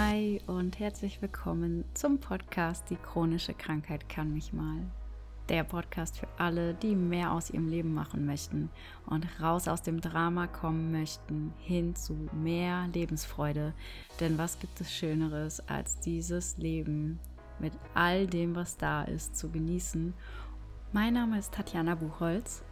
Hi und herzlich willkommen zum Podcast Die chronische Krankheit kann mich mal. Der Podcast für alle, die mehr aus ihrem Leben machen möchten und raus aus dem Drama kommen möchten, hin zu mehr Lebensfreude. Denn was gibt es Schöneres, als dieses Leben mit all dem, was da ist, zu genießen? Mein Name ist Tatjana Buchholz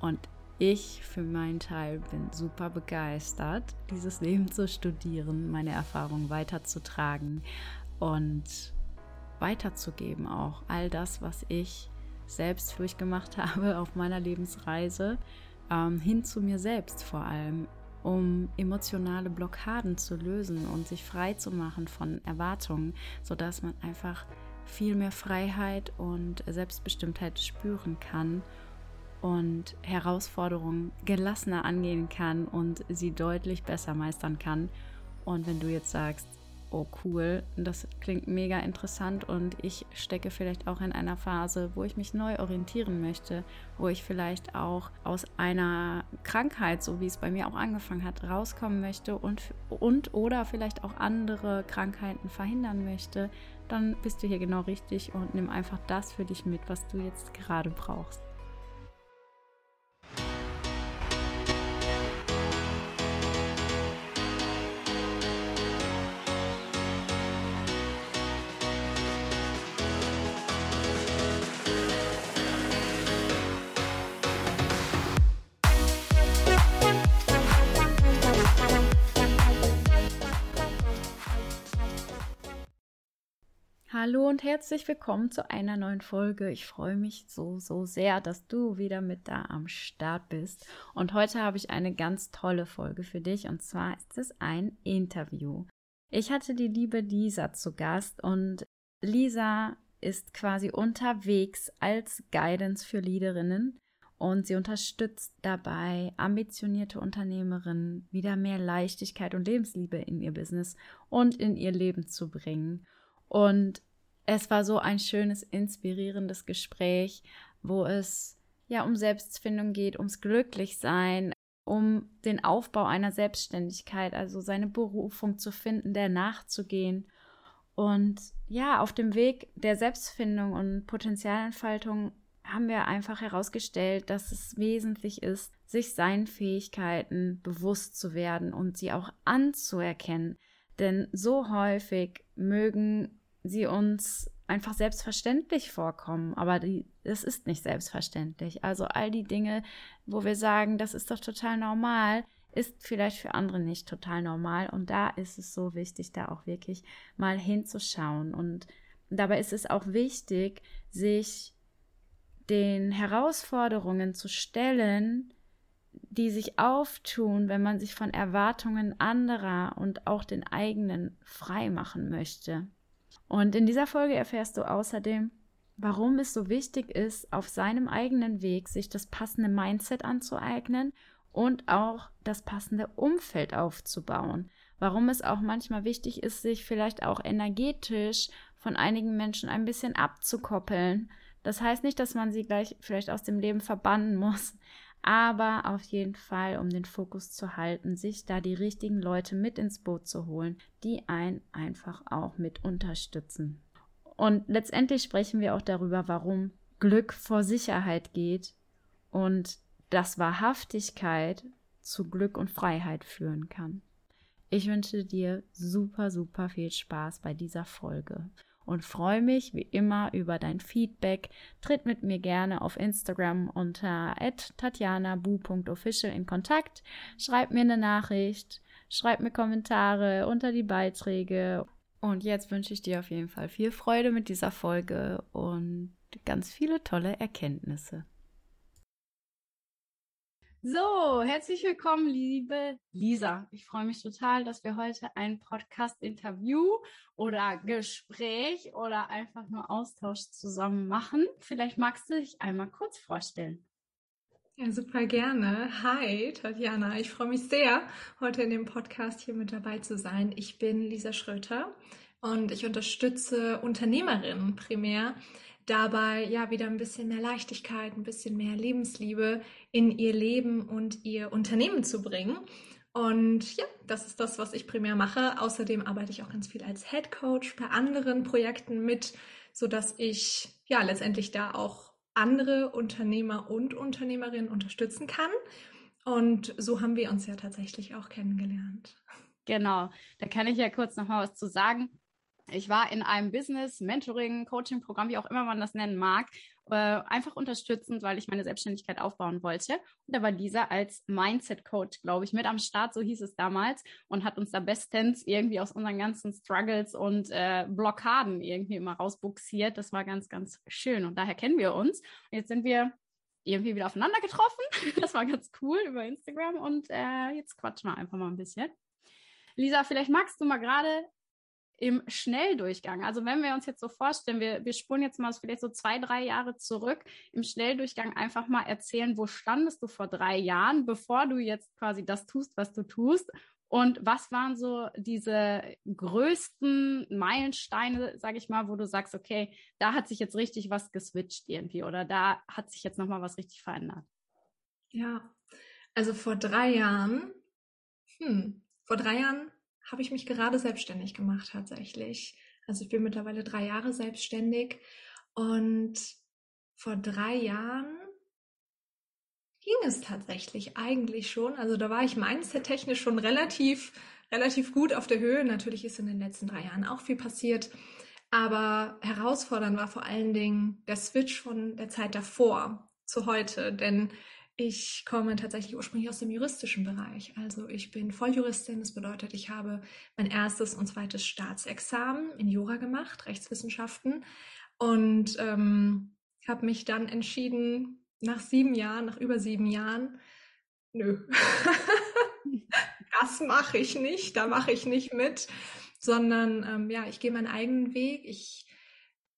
und ich für meinen Teil bin super begeistert, dieses Leben zu studieren, meine Erfahrungen weiterzutragen und weiterzugeben auch all das, was ich selbst durchgemacht habe auf meiner Lebensreise, ähm, hin zu mir selbst vor allem, um emotionale Blockaden zu lösen und sich frei zu machen von Erwartungen, sodass man einfach viel mehr Freiheit und Selbstbestimmtheit spüren kann und Herausforderungen gelassener angehen kann und sie deutlich besser meistern kann. Und wenn du jetzt sagst, oh cool, das klingt mega interessant und ich stecke vielleicht auch in einer Phase, wo ich mich neu orientieren möchte, wo ich vielleicht auch aus einer Krankheit, so wie es bei mir auch angefangen hat, rauskommen möchte und, und oder vielleicht auch andere Krankheiten verhindern möchte, dann bist du hier genau richtig und nimm einfach das für dich mit, was du jetzt gerade brauchst. Hallo und herzlich willkommen zu einer neuen Folge. Ich freue mich so, so sehr, dass du wieder mit da am Start bist. Und heute habe ich eine ganz tolle Folge für dich und zwar ist es ein Interview. Ich hatte die liebe Lisa zu Gast und Lisa ist quasi unterwegs als Guidance für Leaderinnen und sie unterstützt dabei ambitionierte Unternehmerinnen wieder mehr Leichtigkeit und Lebensliebe in ihr Business und in ihr Leben zu bringen. Und es war so ein schönes, inspirierendes Gespräch, wo es ja um Selbstfindung geht, ums Glücklichsein, um den Aufbau einer Selbstständigkeit, also seine Berufung zu finden, der nachzugehen. Und ja, auf dem Weg der Selbstfindung und Potenzialentfaltung haben wir einfach herausgestellt, dass es wesentlich ist, sich seinen Fähigkeiten bewusst zu werden und sie auch anzuerkennen. Denn so häufig mögen sie uns einfach selbstverständlich vorkommen, aber die, das ist nicht selbstverständlich. Also all die Dinge, wo wir sagen, das ist doch total normal, ist vielleicht für andere nicht total normal. Und da ist es so wichtig, da auch wirklich mal hinzuschauen. Und dabei ist es auch wichtig, sich den Herausforderungen zu stellen, die sich auftun, wenn man sich von Erwartungen anderer und auch den eigenen frei machen möchte. Und in dieser Folge erfährst du außerdem, warum es so wichtig ist, auf seinem eigenen Weg sich das passende Mindset anzueignen und auch das passende Umfeld aufzubauen. Warum es auch manchmal wichtig ist, sich vielleicht auch energetisch von einigen Menschen ein bisschen abzukoppeln. Das heißt nicht, dass man sie gleich vielleicht aus dem Leben verbannen muss, aber auf jeden Fall, um den Fokus zu halten, sich da die richtigen Leute mit ins Boot zu holen, die einen einfach auch mit unterstützen. Und letztendlich sprechen wir auch darüber, warum Glück vor Sicherheit geht und dass Wahrhaftigkeit zu Glück und Freiheit führen kann. Ich wünsche dir super, super viel Spaß bei dieser Folge und freue mich wie immer über dein Feedback. Tritt mit mir gerne auf Instagram unter tatjanabu.official in Kontakt. Schreib mir eine Nachricht, schreib mir Kommentare unter die Beiträge. Und jetzt wünsche ich dir auf jeden Fall viel Freude mit dieser Folge und ganz viele tolle Erkenntnisse. So, herzlich willkommen, liebe Lisa. Ich freue mich total, dass wir heute ein Podcast-Interview oder Gespräch oder einfach nur Austausch zusammen machen. Vielleicht magst du dich einmal kurz vorstellen. Ja, super gerne. Hi, Tatjana. Ich freue mich sehr, heute in dem Podcast hier mit dabei zu sein. Ich bin Lisa Schröter und ich unterstütze Unternehmerinnen primär dabei ja wieder ein bisschen mehr Leichtigkeit, ein bisschen mehr Lebensliebe in ihr Leben und ihr Unternehmen zu bringen. Und ja, das ist das, was ich primär mache. Außerdem arbeite ich auch ganz viel als Head Coach bei anderen Projekten mit, so dass ich ja letztendlich da auch andere Unternehmer und Unternehmerinnen unterstützen kann. Und so haben wir uns ja tatsächlich auch kennengelernt. Genau, da kann ich ja kurz noch mal was zu sagen. Ich war in einem Business, Mentoring, Coaching-Programm, wie auch immer man das nennen mag, äh, einfach unterstützend, weil ich meine Selbstständigkeit aufbauen wollte. Und da war Lisa als Mindset-Coach, glaube ich, mit am Start, so hieß es damals, und hat uns da bestens irgendwie aus unseren ganzen Struggles und äh, Blockaden irgendwie immer rausbuxiert. Das war ganz, ganz schön. Und daher kennen wir uns. Und jetzt sind wir irgendwie wieder aufeinander getroffen. Das war ganz cool über Instagram und äh, jetzt quatschen wir einfach mal ein bisschen. Lisa, vielleicht magst du mal gerade im Schnelldurchgang. Also wenn wir uns jetzt so vorstellen, wir, wir spulen jetzt mal vielleicht so zwei, drei Jahre zurück, im Schnelldurchgang einfach mal erzählen, wo standest du vor drei Jahren, bevor du jetzt quasi das tust, was du tust und was waren so diese größten Meilensteine, sage ich mal, wo du sagst, okay, da hat sich jetzt richtig was geswitcht irgendwie oder da hat sich jetzt noch mal was richtig verändert? Ja, also vor drei Jahren, hm, vor drei Jahren habe ich mich gerade selbstständig gemacht tatsächlich. Also ich bin mittlerweile drei Jahre selbstständig und vor drei Jahren ging es tatsächlich eigentlich schon. Also da war ich mindset-technisch schon relativ, relativ gut auf der Höhe. Natürlich ist in den letzten drei Jahren auch viel passiert. Aber herausfordernd war vor allen Dingen der Switch von der Zeit davor zu heute. Denn ich komme tatsächlich ursprünglich aus dem juristischen Bereich. Also ich bin Volljuristin. Das bedeutet, ich habe mein erstes und zweites Staatsexamen in Jura gemacht, Rechtswissenschaften. Und ähm, habe mich dann entschieden, nach sieben Jahren, nach über sieben Jahren, nö, das mache ich nicht, da mache ich nicht mit, sondern ähm, ja, ich gehe meinen eigenen Weg. Ich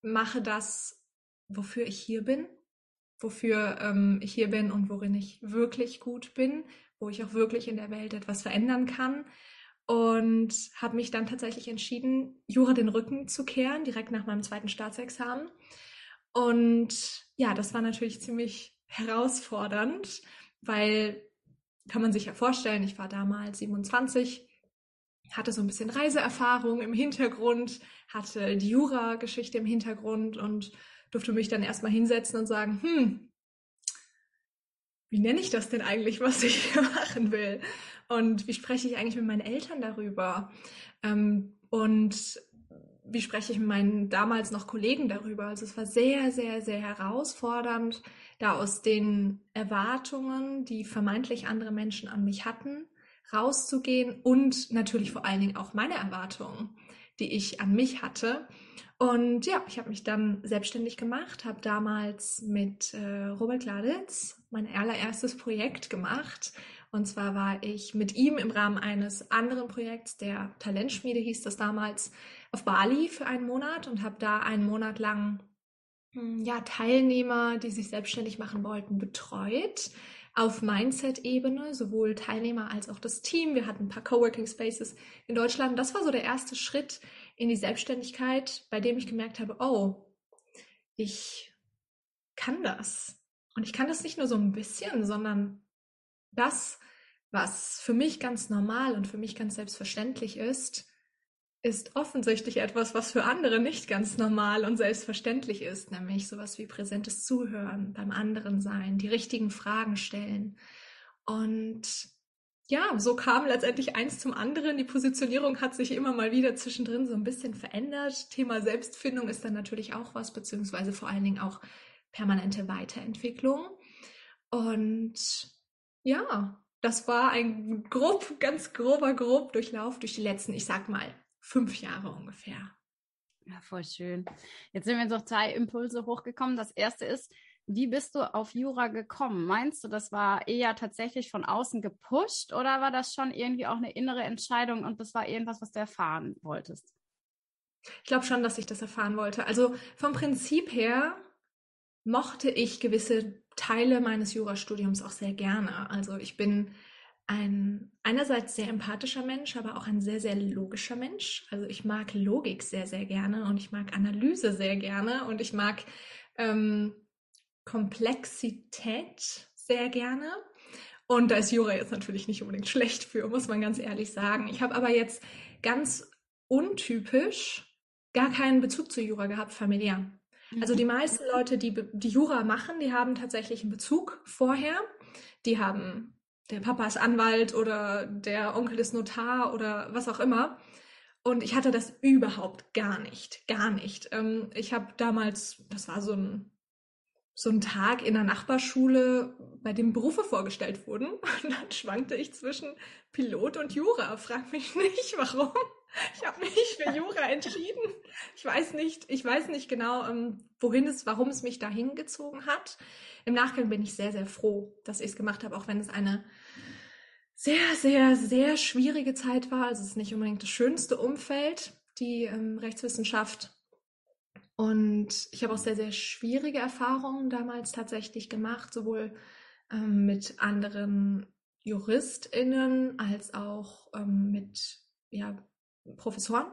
mache das, wofür ich hier bin wofür ähm, ich hier bin und worin ich wirklich gut bin, wo ich auch wirklich in der Welt etwas verändern kann. Und habe mich dann tatsächlich entschieden, Jura den Rücken zu kehren, direkt nach meinem zweiten Staatsexamen. Und ja, das war natürlich ziemlich herausfordernd, weil kann man sich ja vorstellen, ich war damals 27, hatte so ein bisschen Reiseerfahrung im Hintergrund, hatte die Jura-Geschichte im Hintergrund und durfte mich dann erstmal hinsetzen und sagen, hm, wie nenne ich das denn eigentlich, was ich hier machen will? Und wie spreche ich eigentlich mit meinen Eltern darüber? Ähm, und wie spreche ich mit meinen damals noch Kollegen darüber? Also es war sehr, sehr, sehr herausfordernd, da aus den Erwartungen, die vermeintlich andere Menschen an mich hatten, rauszugehen und natürlich vor allen Dingen auch meine Erwartungen, die ich an mich hatte und ja, ich habe mich dann selbstständig gemacht, habe damals mit äh, Robert Gladitz mein allererstes Projekt gemacht. Und zwar war ich mit ihm im Rahmen eines anderen Projekts, der Talentschmiede hieß das damals, auf Bali für einen Monat und habe da einen Monat lang hm, ja, Teilnehmer, die sich selbstständig machen wollten, betreut auf Mindset-Ebene, sowohl Teilnehmer als auch das Team. Wir hatten ein paar Coworking Spaces in Deutschland. Das war so der erste Schritt in die Selbstständigkeit, bei dem ich gemerkt habe, oh, ich kann das. Und ich kann das nicht nur so ein bisschen, sondern das, was für mich ganz normal und für mich ganz selbstverständlich ist, ist offensichtlich etwas, was für andere nicht ganz normal und selbstverständlich ist, nämlich sowas wie präsentes Zuhören, beim anderen sein, die richtigen Fragen stellen. Und ja, so kam letztendlich eins zum anderen. Die Positionierung hat sich immer mal wieder zwischendrin so ein bisschen verändert. Thema Selbstfindung ist dann natürlich auch was, beziehungsweise vor allen Dingen auch permanente Weiterentwicklung. Und ja, das war ein grob, ganz grober, grob Durchlauf durch die letzten, ich sag mal, fünf Jahre ungefähr. Ja, voll schön. Jetzt sind mir noch zwei Impulse hochgekommen. Das erste ist, wie bist du auf Jura gekommen? Meinst du, das war eher tatsächlich von außen gepusht oder war das schon irgendwie auch eine innere Entscheidung und das war irgendwas, was du erfahren wolltest? Ich glaube schon, dass ich das erfahren wollte. Also vom Prinzip her mochte ich gewisse Teile meines Jurastudiums auch sehr gerne. Also ich bin ein einerseits sehr empathischer Mensch, aber auch ein sehr, sehr logischer Mensch. Also ich mag Logik sehr, sehr gerne und ich mag Analyse sehr gerne und ich mag ähm, Komplexität sehr gerne. Und da ist Jura jetzt natürlich nicht unbedingt schlecht für, muss man ganz ehrlich sagen. Ich habe aber jetzt ganz untypisch gar keinen Bezug zu Jura gehabt, familiär. Also die mhm. meisten Leute, die, die Jura machen, die haben tatsächlich einen Bezug vorher. Die haben, der Papa ist Anwalt oder der Onkel ist Notar oder was auch immer. Und ich hatte das überhaupt gar nicht, gar nicht. Ähm, ich habe damals, das war so ein, so ein Tag in der Nachbarschule, bei dem Berufe vorgestellt wurden. Und dann schwankte ich zwischen Pilot und Jura. Frag mich nicht, warum. Ich habe mich für Jura entschieden. Ich weiß nicht, ich weiß nicht genau, ähm, wohin es, warum es mich dahin gezogen hat. Im Nachgang bin ich sehr, sehr froh, dass ich es gemacht habe, auch wenn es eine sehr, sehr, sehr schwierige Zeit war. Also es ist nicht unbedingt das schönste Umfeld, die ähm, Rechtswissenschaft. Und ich habe auch sehr, sehr schwierige Erfahrungen damals tatsächlich gemacht, sowohl ähm, mit anderen JuristInnen als auch ähm, mit ja, Professoren.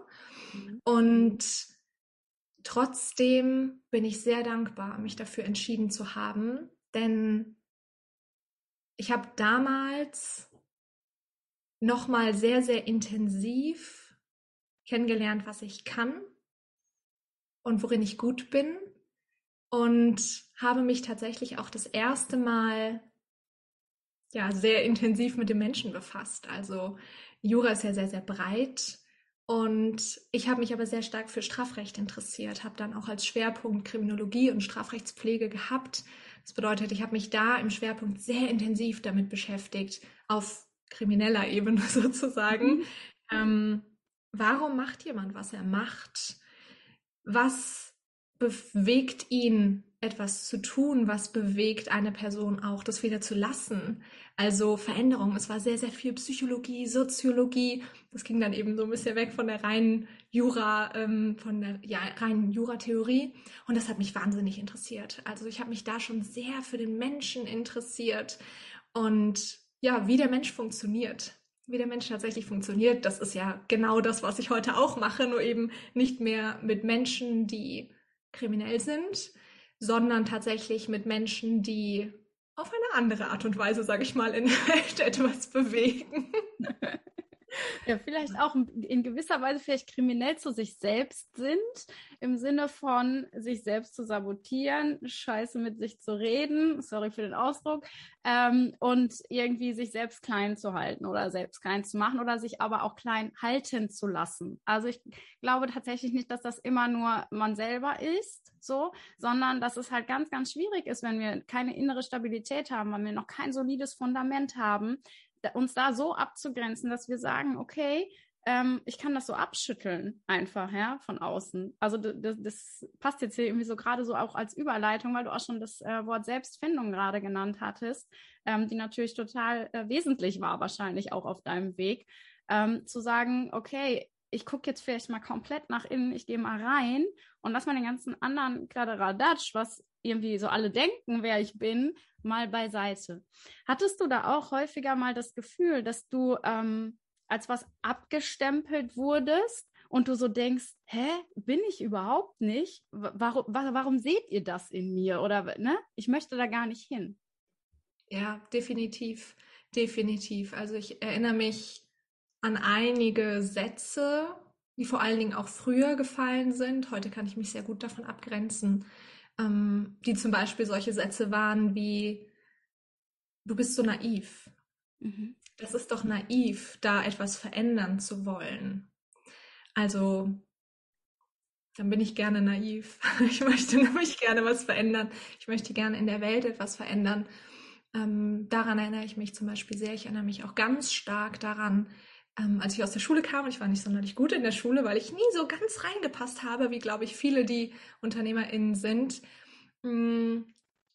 Mhm. Und trotzdem bin ich sehr dankbar, mich dafür entschieden zu haben, denn ich habe damals nochmal sehr, sehr intensiv kennengelernt, was ich kann und worin ich gut bin und habe mich tatsächlich auch das erste Mal ja sehr intensiv mit dem Menschen befasst. Also Jura ist ja sehr, sehr breit und ich habe mich aber sehr stark für Strafrecht interessiert, habe dann auch als Schwerpunkt Kriminologie und Strafrechtspflege gehabt. Das bedeutet, ich habe mich da im Schwerpunkt sehr intensiv damit beschäftigt, auf krimineller Ebene sozusagen. Mhm. Ähm, warum macht jemand, was er macht? Was bewegt ihn, etwas zu tun? Was bewegt eine Person auch, das wieder zu lassen? Also Veränderung. Es war sehr, sehr viel Psychologie, Soziologie. Das ging dann eben so ein bisschen weg von der reinen Jura, ähm, von der ja, reinen Juratheorie. Und das hat mich wahnsinnig interessiert. Also ich habe mich da schon sehr für den Menschen interessiert und ja, wie der Mensch funktioniert. Wie der Mensch tatsächlich funktioniert, das ist ja genau das, was ich heute auch mache, nur eben nicht mehr mit Menschen, die kriminell sind, sondern tatsächlich mit Menschen, die auf eine andere Art und Weise, sage ich mal, in der Welt etwas bewegen. Ja, vielleicht auch in gewisser Weise vielleicht kriminell zu sich selbst sind, im Sinne von sich selbst zu sabotieren, scheiße mit sich zu reden, sorry für den Ausdruck, ähm, und irgendwie sich selbst klein zu halten oder selbst klein zu machen oder sich aber auch klein halten zu lassen. Also ich glaube tatsächlich nicht, dass das immer nur man selber ist, so, sondern dass es halt ganz, ganz schwierig ist, wenn wir keine innere Stabilität haben, wenn wir noch kein solides Fundament haben, uns da so abzugrenzen, dass wir sagen, okay, ähm, ich kann das so abschütteln einfach, ja, von außen. Also das, das passt jetzt hier irgendwie so gerade so auch als Überleitung, weil du auch schon das äh, Wort Selbstfindung gerade genannt hattest, ähm, die natürlich total äh, wesentlich war wahrscheinlich auch auf deinem Weg, ähm, zu sagen, okay, ich gucke jetzt vielleicht mal komplett nach innen, ich gehe mal rein und lass mal den ganzen anderen Kladderadatsch, was irgendwie so alle denken, wer ich bin, mal beiseite. Hattest du da auch häufiger mal das Gefühl, dass du ähm, als was abgestempelt wurdest und du so denkst, hä, bin ich überhaupt nicht? Warum, warum seht ihr das in mir? Oder ne? Ich möchte da gar nicht hin. Ja, definitiv, definitiv. Also ich erinnere mich an einige Sätze, die vor allen Dingen auch früher gefallen sind. Heute kann ich mich sehr gut davon abgrenzen ähm, die zum Beispiel solche Sätze waren wie, du bist so naiv. Mhm. Das ist doch naiv, da etwas verändern zu wollen. Also, dann bin ich gerne naiv. Ich möchte nämlich gerne was verändern. Ich möchte gerne in der Welt etwas verändern. Ähm, daran erinnere ich mich zum Beispiel sehr. Ich erinnere mich auch ganz stark daran, ähm, als ich aus der Schule kam, und ich war nicht sonderlich gut in der Schule, weil ich nie so ganz reingepasst habe, wie glaube ich viele, die UnternehmerInnen sind, mh, hm,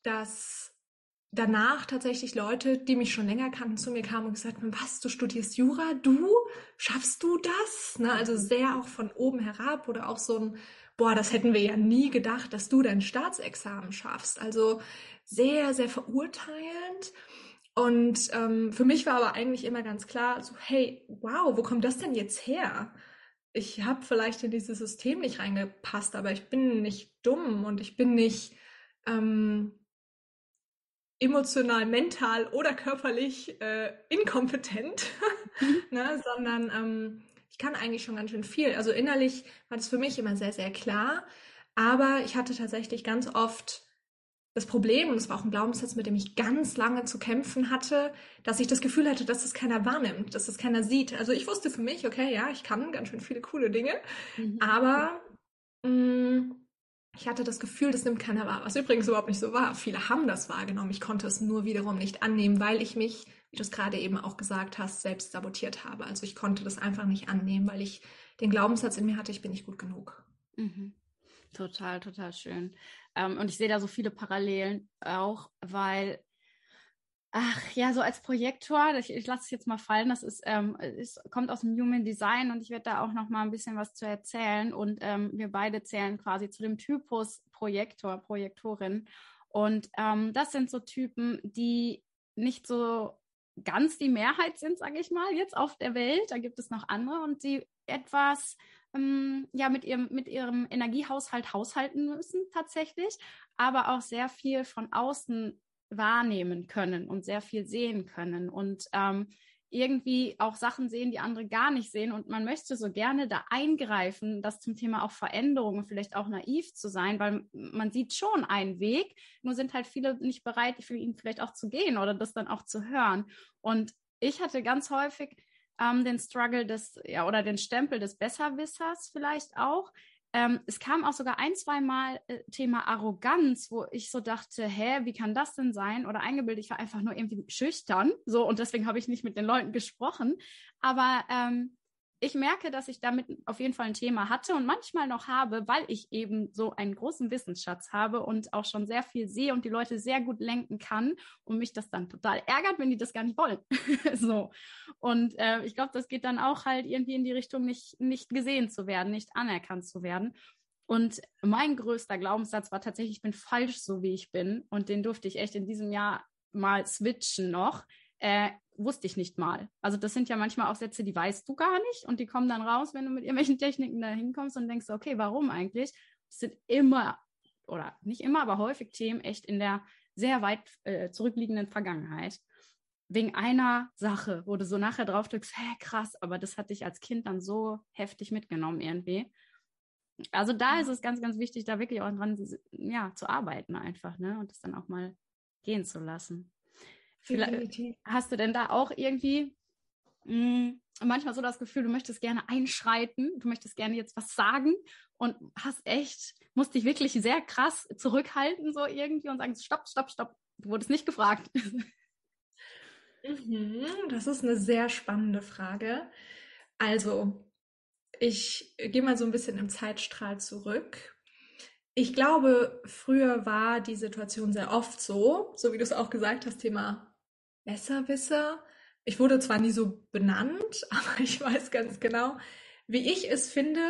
dass danach tatsächlich Leute, die mich schon länger kannten, zu mir kamen und gesagt haben, was, du studierst Jura? Du? Schaffst du das? Ne? Also sehr auch von oben herab oder auch so ein, boah, das hätten wir ja nie gedacht, dass du dein Staatsexamen schaffst. Also sehr, sehr verurteilend. Und ähm, für mich war aber eigentlich immer ganz klar, so, hey, wow, wo kommt das denn jetzt her? Ich habe vielleicht in dieses System nicht reingepasst, aber ich bin nicht dumm und ich bin nicht, ähm, emotional, mental oder körperlich äh, inkompetent, mhm. ne, sondern ähm, ich kann eigentlich schon ganz schön viel. Also innerlich war das für mich immer sehr, sehr klar. Aber ich hatte tatsächlich ganz oft das Problem, und es war auch ein Glaubenssatz, mit dem ich ganz lange zu kämpfen hatte, dass ich das Gefühl hatte, dass das keiner wahrnimmt, dass das keiner sieht. Also ich wusste für mich, okay, ja, ich kann ganz schön viele coole Dinge, mhm. aber mh, mm, ich hatte das Gefühl, das nimmt keiner wahr, was übrigens überhaupt nicht so war. Viele haben das wahrgenommen. Ich konnte es nur wiederum nicht annehmen, weil ich mich, wie du es gerade eben auch gesagt hast, selbst sabotiert habe. Also ich konnte das einfach nicht annehmen, weil ich den Glaubenssatz in mir hatte, ich bin nicht gut genug. Mhm. Total, total schön. Ähm, und ich sehe da so viele Parallelen auch, weil Ach ja, so als Projektor, ich, ich lasse es jetzt mal fallen, das ist, ähm, ist, kommt aus dem Human Design und ich werde da auch noch mal ein bisschen was zu erzählen. Und ähm, wir beide zählen quasi zu dem Typus Projektor, Projektorin. Und ähm, das sind so Typen, die nicht so ganz die Mehrheit sind, sage ich mal, jetzt auf der Welt. Da gibt es noch andere und die etwas ähm, ja mit ihrem mit ihrem Energiehaushalt haushalten müssen tatsächlich, aber auch sehr viel von außen wahrnehmen können und sehr viel sehen können und ähm, irgendwie auch Sachen sehen, die andere gar nicht sehen. Und man möchte so gerne da eingreifen, das zum Thema auch Veränderungen, vielleicht auch naiv zu sein, weil man sieht schon einen Weg, nur sind halt viele nicht bereit, für ihn vielleicht auch zu gehen oder das dann auch zu hören. Und ich hatte ganz häufig ähm, den Struggle des, ja, oder den Stempel des Besserwissers vielleicht auch, ähm, es kam auch sogar ein, zwei Mal äh, Thema Arroganz, wo ich so dachte, hä, wie kann das denn sein? Oder eingebildet, ich war einfach nur irgendwie schüchtern, so und deswegen habe ich nicht mit den Leuten gesprochen. Aber ähm, ich merke, dass ich damit auf jeden Fall ein Thema hatte und manchmal noch habe, weil ich eben so einen großen Wissensschatz habe und auch schon sehr viel sehe und die Leute sehr gut lenken kann und mich das dann total ärgert, wenn die das gar nicht wollen. so. Und äh, ich glaube, das geht dann auch halt irgendwie in die Richtung, nicht, nicht gesehen zu werden, nicht anerkannt zu werden. Und mein größter Glaubenssatz war tatsächlich, ich bin falsch, so wie ich bin. Und den durfte ich echt in diesem Jahr mal switchen noch. Äh, wusste ich nicht mal. Also das sind ja manchmal auch Sätze, die weißt du gar nicht und die kommen dann raus, wenn du mit irgendwelchen Techniken da hinkommst und denkst, okay, warum eigentlich? Es sind immer, oder nicht immer, aber häufig Themen echt in der sehr weit äh, zurückliegenden Vergangenheit. Wegen einer Sache, wo du so nachher drauf drückst, hä, krass, aber das hat dich als Kind dann so heftig mitgenommen irgendwie. Also da ist es ganz, ganz wichtig, da wirklich auch dran ja, zu arbeiten einfach, ne? Und das dann auch mal gehen zu lassen. Definitiv. Hast du denn da auch irgendwie mh, hm, manchmal so das Gefühl, du möchtest gerne einschreiten, du möchtest gerne jetzt was sagen und hast echt, musst dich wirklich sehr krass zurückhalten, so irgendwie und sagen, stopp, stopp, stopp, du wurdest nicht gefragt. Mhm, das ist eine sehr spannende Frage. Also, ich gehe mal so ein bisschen im Zeitstrahl zurück. Ich glaube, früher war die Situation sehr oft so, so wie du es auch gesagt hast, Thema Besserwisser. Ich wurde zwar nie so benannt, aber ich weiß ganz genau, wie ich es finde,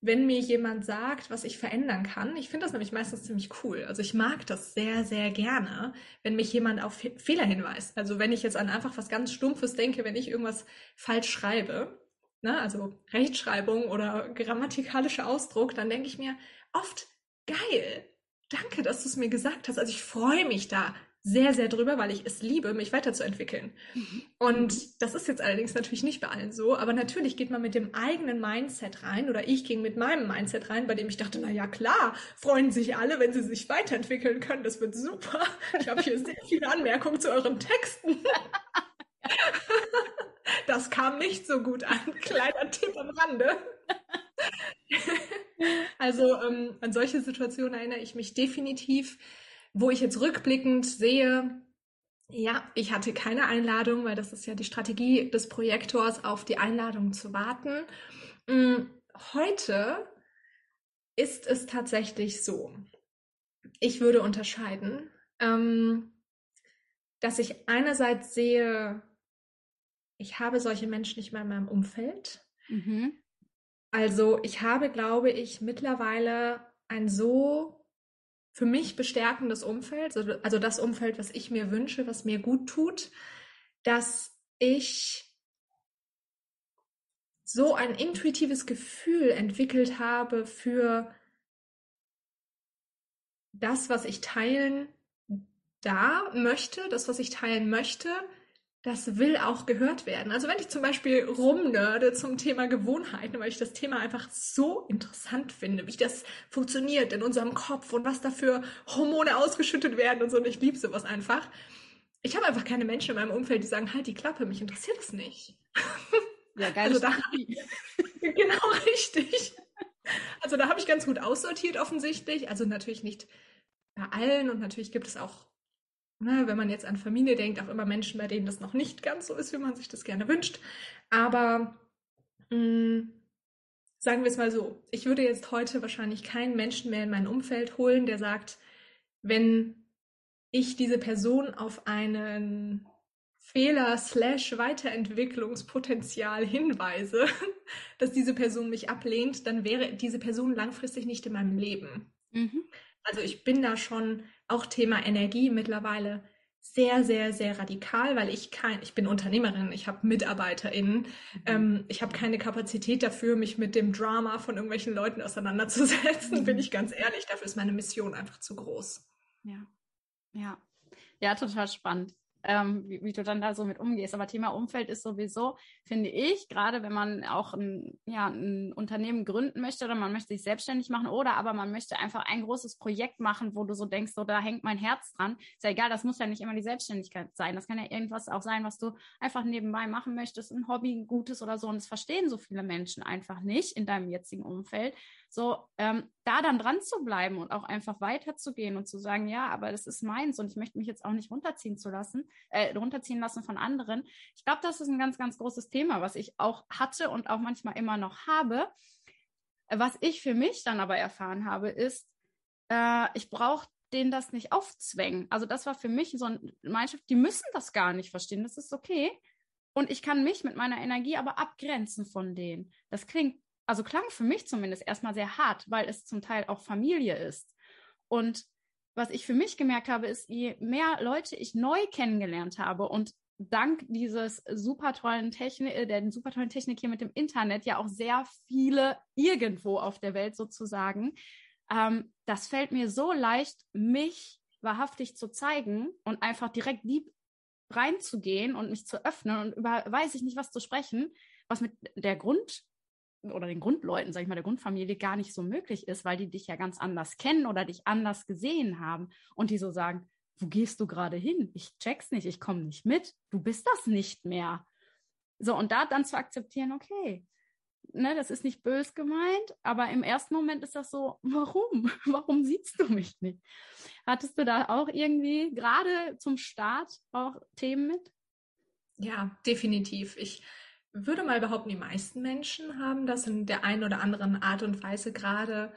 wenn mir jemand sagt, was ich verändern kann. Ich finde das nämlich meistens ziemlich cool. Also ich mag das sehr, sehr gerne, wenn mich jemand auf Fehler hinweist. Also wenn ich jetzt an einfach was ganz Stumpfes denke, wenn ich irgendwas falsch schreibe, ne, also Rechtschreibung oder grammatikalischer Ausdruck, dann denke ich mir oft, geil, danke, dass du es mir gesagt hast. Also ich freue mich da sehr, sehr drüber, weil ich es liebe, mich weiterzuentwickeln. Mhm. Und das ist jetzt allerdings natürlich nicht bei allen so, aber natürlich geht man mit dem eigenen Mindset rein oder ich ging mit meinem Mindset rein, bei dem ich dachte, na ja, klar, freuen sich alle, wenn sie sich weiterentwickeln können, das wird super. Ich habe hier sehr viele Anmerkungen zu euren Texten. Das kam nicht so gut an. Kleiner Tipp am Rande. Also ähm, an solche Situationen erinnere ich mich definitiv wo ich jetzt rückblickend sehe, ja, ich hatte keine Einladung, weil das ist ja die Strategie des Projektors, auf die Einladung zu warten. Mm, heute ist es tatsächlich so, ich würde unterscheiden, ähm, dass ich einerseits sehe, ich habe solche Menschen nicht mehr in meinem Umfeld. Mhm. Also ich habe, glaube ich, mittlerweile ein so für mich bestärkendes Umfeld, also das Umfeld, was ich mir wünsche, was mir gut tut, dass ich so ein intuitives Gefühl entwickelt habe für das, was ich teilen da möchte, das, was ich teilen möchte, das will auch gehört werden. Also wenn ich zum Beispiel rumnörde zum Thema Gewohnheiten, weil ich das Thema einfach so interessant finde, wie das funktioniert in unserem Kopf und was dafür Hormone ausgeschüttet werden und so, und ich liebe sowas einfach. Ich habe einfach keine Menschen in meinem Umfeld, die sagen, halt die Klappe, mich interessiert das nicht. Ja, geil. Also da, genau richtig. Also da habe ich ganz gut aussortiert offensichtlich. Also natürlich nicht bei allen und natürlich gibt es auch ne, wenn man jetzt an Familie denkt, auch immer Menschen, bei denen das noch nicht ganz so ist, wie man sich das gerne wünscht. Aber mh, mm, sagen wir es mal so, ich würde jetzt heute wahrscheinlich keinen Menschen mehr in mein Umfeld holen, der sagt, wenn ich diese Person auf einen Fehler slash Weiterentwicklungspotenzial hinweise, dass diese Person mich ablehnt, dann wäre diese Person langfristig nicht in meinem Leben. Mhm. Also ich bin da schon auch Thema Energie mittlerweile sehr, sehr, sehr radikal, weil ich kein, ich bin Unternehmerin, ich habe MitarbeiterInnen, mhm. ähm, ich habe keine Kapazität dafür, mich mit dem Drama von irgendwelchen Leuten auseinanderzusetzen, mhm. bin ich ganz ehrlich. Dafür ist meine Mission einfach zu groß. Ja, ja, ja, total spannend ähm, wie, wie, du dann da so mit umgehst. Aber Thema Umfeld ist sowieso, finde ich, gerade wenn man auch ein, ja, ein Unternehmen gründen möchte oder man möchte sich selbstständig machen oder aber man möchte einfach ein großes Projekt machen, wo du so denkst, so da hängt mein Herz dran. Ist ja egal, das muss ja nicht immer die Selbstständigkeit sein. Das kann ja irgendwas auch sein, was du einfach nebenbei machen möchtest, ein Hobby, ein gutes oder so. Und das verstehen so viele Menschen einfach nicht in deinem jetzigen Umfeld. So, ähm, da dann dran zu bleiben und auch einfach weiterzugehen und zu sagen, ja, aber das ist meins und ich möchte mich jetzt auch nicht runterziehen zu lassen, äh, runterziehen lassen von anderen. Ich glaube, das ist ein ganz, ganz großes Thema, was ich auch hatte und auch manchmal immer noch habe. Was ich für mich dann aber erfahren habe, ist, äh, ich brauche denen das nicht aufzwängen. Also das war für mich so eine Gemeinschaft, die müssen das gar nicht verstehen. Das ist okay. Und ich kann mich mit meiner Energie aber abgrenzen von denen. Das klingt also klang für mich zumindest erstmal sehr hart, weil es zum Teil auch Familie ist. Und was ich für mich gemerkt habe, ist, je mehr Leute ich neu kennengelernt habe und dank dieses super tollen Technik, äh, der super tollen Technik hier mit dem Internet ja auch sehr viele irgendwo auf der Welt sozusagen, ähm, das fällt mir so leicht, mich wahrhaftig zu zeigen und einfach direkt lieb reinzugehen und mich zu öffnen und über weiß ich nicht was zu sprechen, was mit der Grund oder den Grundleuten, sag ich mal, der Grundfamilie gar nicht so möglich ist, weil die dich ja ganz anders kennen oder dich anders gesehen haben und die so sagen, wo gehst du gerade hin? Ich check's nicht, ich komme nicht mit, du bist das nicht mehr. So, und da dann zu akzeptieren, okay, ne, das ist nicht bös gemeint, aber im ersten Moment ist das so, warum? Warum siehst du mich nicht? Hattest du da auch irgendwie gerade zum Start auch Themen mit? Ja, definitiv. Ich würde mal behaupten, die meisten Menschen haben das in der einen oder anderen Art und Weise. Gerade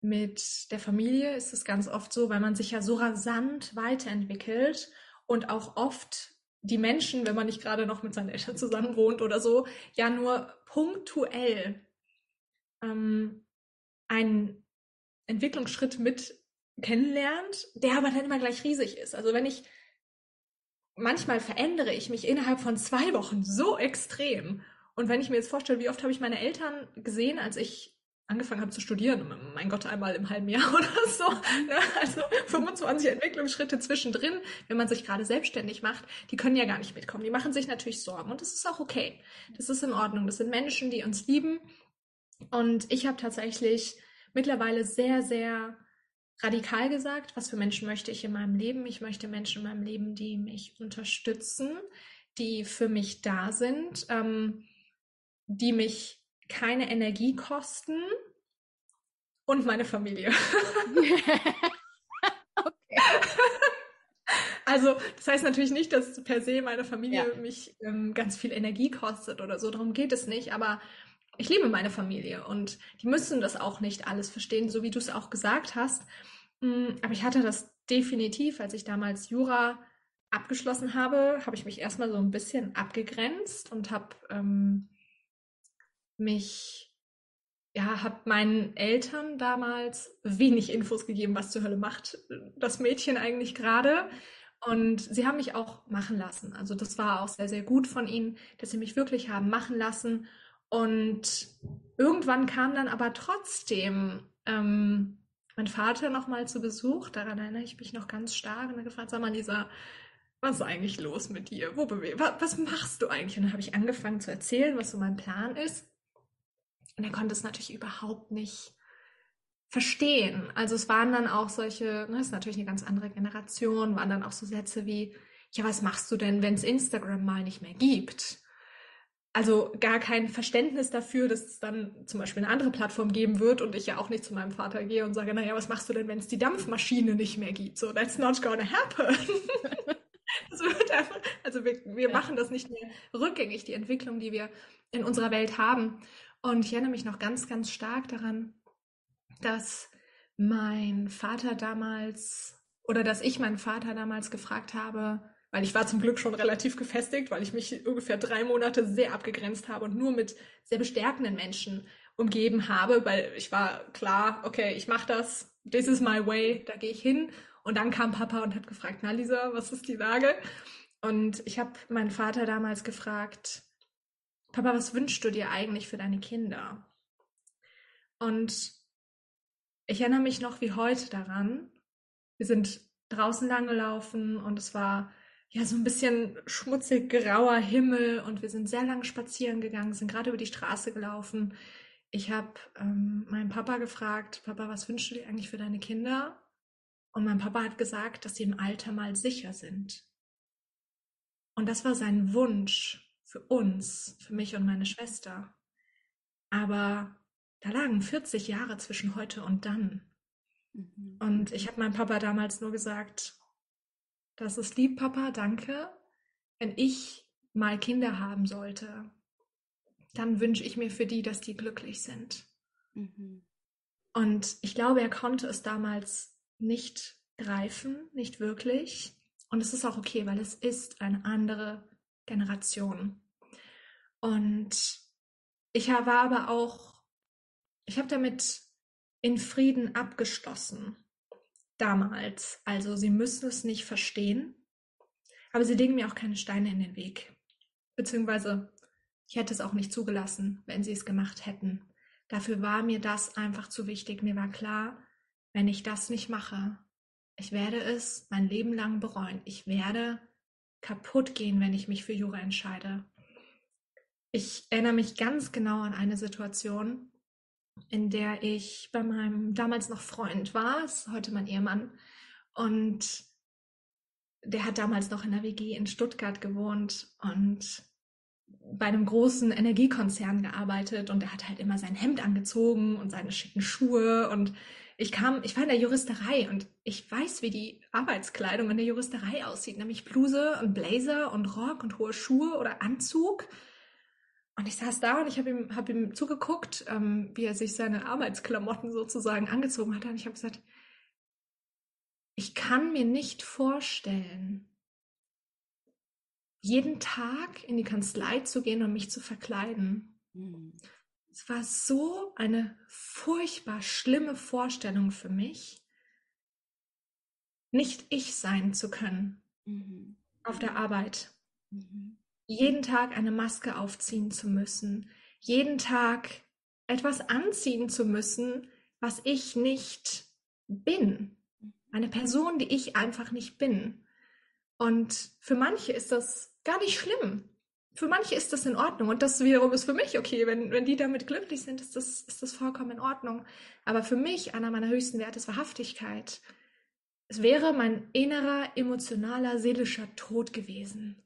mit der Familie ist es ganz oft so, weil man sich ja so rasant weiterentwickelt und auch oft die Menschen, wenn man nicht gerade noch mit seinen Eltern zusammen wohnt oder so, ja nur punktuell ähm, einen Entwicklungsschritt mit kennenlernt, der aber dann immer gleich riesig ist. Also wenn ich manchmal verändere ich mich innerhalb von zwei Wochen so extrem. Und wenn ich mir jetzt vorstelle, wie oft habe ich meine Eltern gesehen, als ich angefangen habe zu studieren, mein Gott, einmal im halben Jahr oder so. Ne? Also 25 Entwicklungsschritte zwischendrin, wenn man sich gerade selbstständig macht, die können ja gar nicht mitkommen. Die machen sich natürlich Sorgen und das ist auch okay. Das ist in Ordnung. Das sind Menschen, die uns lieben. Und ich habe tatsächlich mittlerweile sehr, sehr radikal gesagt, was für Menschen möchte ich in meinem Leben? Ich möchte Menschen in meinem Leben, die mich unterstützen, die für mich da sind, ähm, die mich keine Energie kosten und meine Familie. okay. Also, das heißt natürlich nicht, dass per se meine Familie ja. mich ähm, ganz viel Energie kostet oder so. Darum geht es nicht. Aber ich liebe meine Familie und die müssen das auch nicht alles verstehen, so wie du es auch gesagt hast. Mm, aber ich hatte das definitiv, als ich damals Jura abgeschlossen habe, habe ich mich erstmal so ein bisschen abgegrenzt und habe ähm, mich, ja, habe meinen Eltern damals wenig Infos gegeben, was zur Hölle macht das Mädchen eigentlich gerade. Und sie haben mich auch machen lassen. Also das war auch sehr, sehr gut von ihnen, dass sie mich wirklich haben machen lassen. Und irgendwann kam dann aber trotzdem ähm, mein Vater noch mal zu Besuch. Daran erinnere ich mich noch ganz stark. Und er gefragt, sag mal, Lisa, was ist eigentlich los mit dir? Wo was, was machst du eigentlich? Und dann habe ich angefangen zu erzählen, was so mein Plan ist. Und er konnte es natürlich überhaupt nicht verstehen. Also es waren dann auch solche, ne, ist natürlich eine ganz andere Generation, waren dann auch so Sätze wie, ja, was machst du denn, wenn es Instagram mal nicht mehr gibt? Also gar kein Verständnis dafür, dass es dann zum Beispiel eine andere Plattform geben wird und ich ja auch nicht zu meinem Vater gehe und sage, naja, was machst du denn, wenn es die Dampfmaschine nicht mehr gibt? So, that's not gonna happen. das wird einfach, also wir, wir ja. machen das nicht mehr rückgängig, die Entwicklung, die wir in unserer Welt haben. Und ich erinnere mich noch ganz, ganz stark daran, dass mein Vater damals oder dass ich meinen Vater damals gefragt habe, weil ich war zum Glück schon relativ gefestigt, weil ich mich ungefähr drei Monate sehr abgegrenzt habe und nur mit sehr bestärkenden Menschen umgeben habe, weil ich war klar, okay, ich mache das, this is my way, da gehe ich hin. Und dann kam Papa und hat gefragt, na Lisa, was ist die Lage? Und ich habe meinen Vater damals gefragt, Papa, was wünschst du dir eigentlich für deine Kinder? Und ich erinnere mich noch wie heute daran. Wir sind draußen lang gelaufen und es war ja, so ein bisschen schmutzig grauer Himmel und wir sind sehr lang spazieren gegangen, sind gerade über die Straße gelaufen. Ich habe ähm, meinen Papa gefragt, Papa, was wünschst du dir eigentlich für deine Kinder? Und mein Papa hat gesagt, dass sie im Alter mal sicher sind. Und das war sein Wunsch für uns, für mich und meine Schwester. Aber da lagen 40 Jahre zwischen heute und dann. Mhm. Und ich habe meinem Papa damals nur gesagt, das ist lieb, Papa, danke. Wenn ich mal Kinder haben sollte, dann wünsche ich mir für die, dass die glücklich sind. Mhm. Und ich glaube, er konnte es damals nicht greifen, nicht wirklich. Und es ist auch okay, weil es ist eine andere Generation. Und ich war aber auch, ich habe damit in Frieden abgeschlossen damals. Also sie müssen es nicht verstehen, aber sie legen mir auch keine Steine in den Weg. Beziehungsweise ich hätte es auch nicht zugelassen, wenn sie es gemacht hätten. Dafür war mir das einfach zu wichtig. Mir war klar, wenn ich das nicht mache, ich werde es mein Leben lang bereuen. Ich werde kaputt gehen, wenn ich mich für Jura entscheide. Ich erinnere mich ganz genau an eine Situation, in der ich bei meinem damals noch Freund war, ist heute mein Ehemann, und der hat damals noch in der WG in Stuttgart gewohnt und bei einem großen Energiekonzern gearbeitet. Und er hat halt immer sein Hemd angezogen und seine schicken Schuhe. Und ich kam, ich war in der Juristerei. Und ich weiß, wie die Arbeitskleidung in der Juristerei aussieht, nämlich Bluse und Blazer und Rock und hohe Schuhe oder Anzug und ich saß da und ich habe ihm, hab ihm zugeguckt, ähm, wie er sich seine Arbeitsklamotten sozusagen angezogen hat. Und ich habe gesagt, ich kann mir nicht vorstellen, jeden Tag in die Kanzlei zu gehen und mich zu verkleiden. Mhm. Es war so eine furchtbar schlimme Vorstellung für mich, nicht ich sein zu können mhm. auf der Arbeit. Mhm jeden Tag eine Maske aufziehen zu müssen, jeden Tag etwas anziehen zu müssen, was ich nicht bin. Eine Person, die ich einfach nicht bin. Und für manche ist das gar nicht schlimm. Für manche ist das in Ordnung. Und das wiederum ist für mich okay. Wenn, wenn die damit glücklich sind, ist das, ist das vollkommen in Ordnung. Aber für mich, einer meiner höchsten Werte ist Wahrhaftigkeit. Es wäre mein innerer, emotionaler, seelischer Tod gewesen.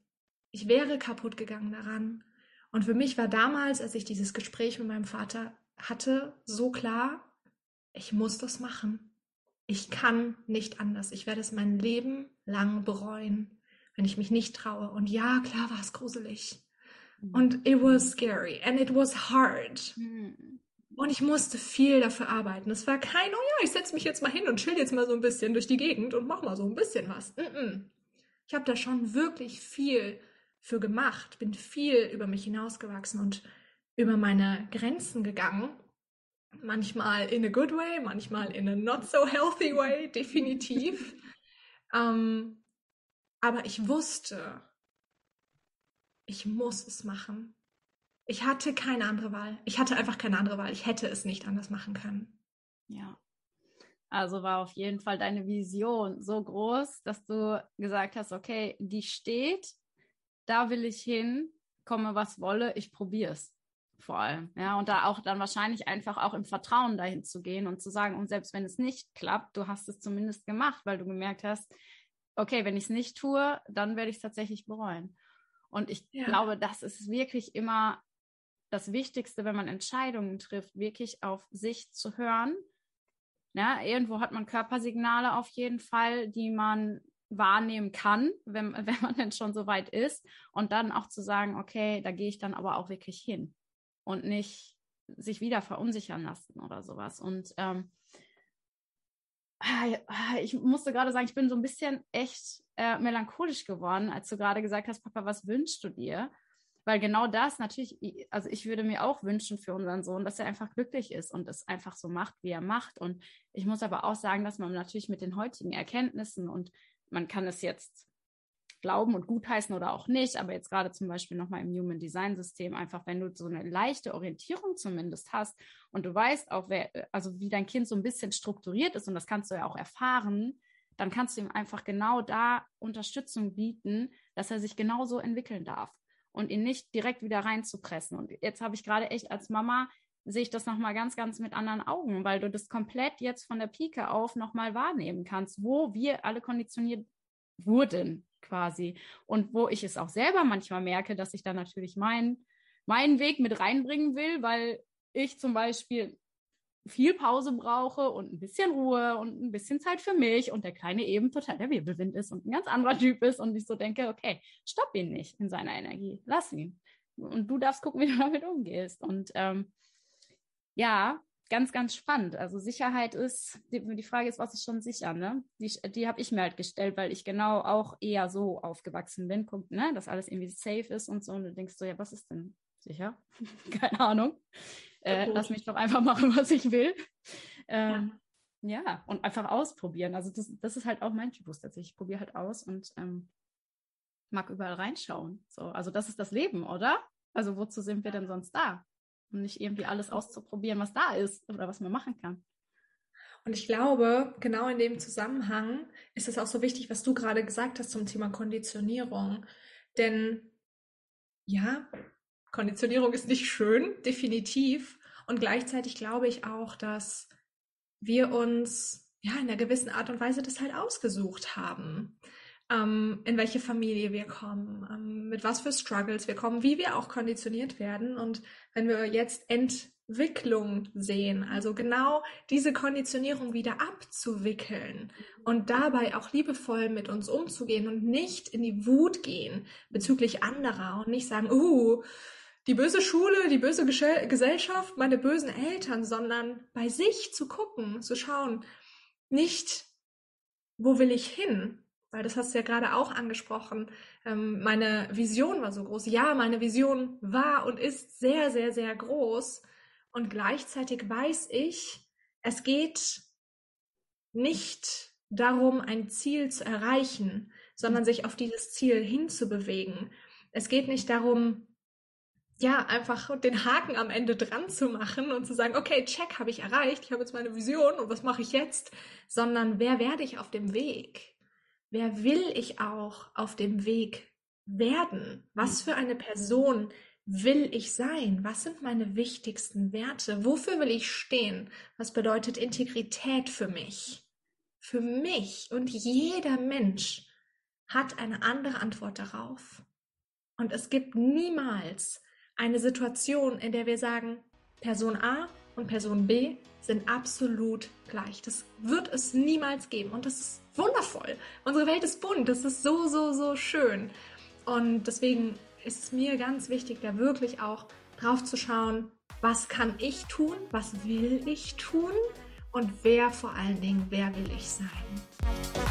Ich wäre kaputt gegangen daran. Und für mich war damals, als ich dieses Gespräch mit meinem Vater hatte, so klar, ich muss das machen. Ich kann nicht anders. Ich werde es mein Leben lang bereuen, wenn ich mich nicht traue. Und ja, klar war es gruselig. Mhm. Und it was scary and it was hard. Mhm. Und ich musste viel dafür arbeiten. Es war kein, oh ja, ich setze mich jetzt mal hin und chill jetzt mal so ein bisschen durch die Gegend und mach mal so ein bisschen was. Ich habe da schon wirklich viel für gemacht, bin viel über mich hinausgewachsen und über meine Grenzen gegangen. Manchmal in a good way, manchmal in a not so healthy way, definitiv. ähm, aber ich wusste, ich muss es machen. Ich hatte keine andere Wahl. Ich hatte einfach keine andere Wahl. Ich hätte es nicht anders machen können. Ja. Also war auf jeden Fall deine Vision so groß, dass du gesagt hast, okay, die steht, da will ich hin, komme was wolle, ich probiere es vor allem. Ja, und da auch dann wahrscheinlich einfach auch im Vertrauen dahin zu gehen und zu sagen, und selbst wenn es nicht klappt, du hast es zumindest gemacht, weil du gemerkt hast, okay, wenn ich es nicht tue, dann werde ich es tatsächlich bereuen. Und ich ja. glaube, das ist wirklich immer das Wichtigste, wenn man Entscheidungen trifft, wirklich auf sich zu hören. Ja, irgendwo hat man Körpersignale auf jeden Fall, die man wahrnehmen kann, wenn, wenn man denn schon so weit ist. Und dann auch zu sagen, okay, da gehe ich dann aber auch wirklich hin und nicht sich wieder verunsichern lassen oder sowas. Und ähm, ich musste gerade sagen, ich bin so ein bisschen echt äh, melancholisch geworden, als du gerade gesagt hast, Papa, was wünschst du dir? Weil genau das natürlich, also ich würde mir auch wünschen für unseren Sohn, dass er einfach glücklich ist und es einfach so macht, wie er macht. Und ich muss aber auch sagen, dass man natürlich mit den heutigen Erkenntnissen und man kann es jetzt glauben und gutheißen oder auch nicht, aber jetzt gerade zum Beispiel nochmal im Human Design System einfach, wenn du so eine leichte Orientierung zumindest hast und du weißt auch, wer, also wie dein Kind so ein bisschen strukturiert ist und das kannst du ja auch erfahren, dann kannst du ihm einfach genau da Unterstützung bieten, dass er sich genauso entwickeln darf und ihn nicht direkt wieder reinzupressen. Und jetzt habe ich gerade echt als Mama sehe ich das nochmal ganz, ganz mit anderen Augen, weil du das komplett jetzt von der Pike auf nochmal wahrnehmen kannst, wo wir alle konditioniert wurden quasi. Und wo ich es auch selber manchmal merke, dass ich da natürlich meinen, meinen Weg mit reinbringen will, weil ich zum Beispiel viel Pause brauche und ein bisschen Ruhe und ein bisschen Zeit für mich und der Kleine eben total der Wirbelwind ist und ein ganz anderer Typ ist und ich so denke, okay, stopp ihn nicht in seiner Energie, lass ihn. Und du darfst gucken, wie du damit umgehst. Und ähm, ja, ganz, ganz spannend. Also Sicherheit ist, die, die Frage ist, was ist schon sicher, ne? Die, die habe ich mir halt gestellt, weil ich genau auch eher so aufgewachsen bin, guck, ne, dass alles irgendwie safe ist und so. Und du denkst so, ja, was ist denn sicher? Keine Ahnung. Äh, lass mich doch einfach machen, was ich will. Ähm, ja. ja. und einfach ausprobieren. Also das, das ist halt auch mein Typus tatsächlich. Ich probiere halt aus und ähm, mag überall reinschauen. So, also das ist das Leben, oder? Also wozu sind wir denn sonst da? Und nicht irgendwie alles auszuprobieren, was da ist oder was man machen kann. Und ich glaube, genau in dem Zusammenhang ist es auch so wichtig, was du gerade gesagt hast zum Thema Konditionierung. Denn ja, Konditionierung ist nicht schön, definitiv. Und gleichzeitig glaube ich auch, dass wir uns ja in einer gewissen Art und Weise das halt ausgesucht haben ähm, in welche Familie wir kommen, ähm, mit was für Struggles wir kommen, wie wir auch konditioniert werden. Und wenn wir jetzt Entwicklung sehen, also genau diese Konditionierung wieder abzuwickeln und dabei auch liebevoll mit uns umzugehen und nicht in die Wut gehen bezüglich anderer und nicht sagen, uh, die böse Schule, die böse Gesellschaft, meine bösen Eltern, sondern bei sich zu gucken, zu schauen, nicht, wo will ich hin, weil das hast du ja gerade auch angesprochen. Ähm, meine Vision war so groß. Ja, meine Vision war und ist sehr, sehr, sehr groß. Und gleichzeitig weiß ich, es geht nicht darum, ein Ziel zu erreichen, sondern sich auf dieses Ziel hinzubewegen. Es geht nicht darum, ja, einfach den Haken am Ende dran zu machen und zu sagen, okay, check, habe ich erreicht, ich habe jetzt meine Vision und was mache ich jetzt, sondern wer werde ich auf dem Weg? Wer will ich auch auf dem Weg werden? Was für eine Person will ich sein? Was sind meine wichtigsten Werte? Wofür will ich stehen? Was bedeutet Integrität für mich? Für mich und jeder Mensch hat eine andere Antwort darauf. Und es gibt niemals eine Situation, in der wir sagen, Person A und Person B sind absolut gleich. Das wird es niemals geben und das ist wundervoll. Unsere Welt ist bunt, das ist so, so, so schön. Und deswegen ist es mir ganz wichtig, da wirklich auch drauf zu schauen, was kann ich tun, was will ich tun und wer vor allen Dingen, wer will ich sein.